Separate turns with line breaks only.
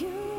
You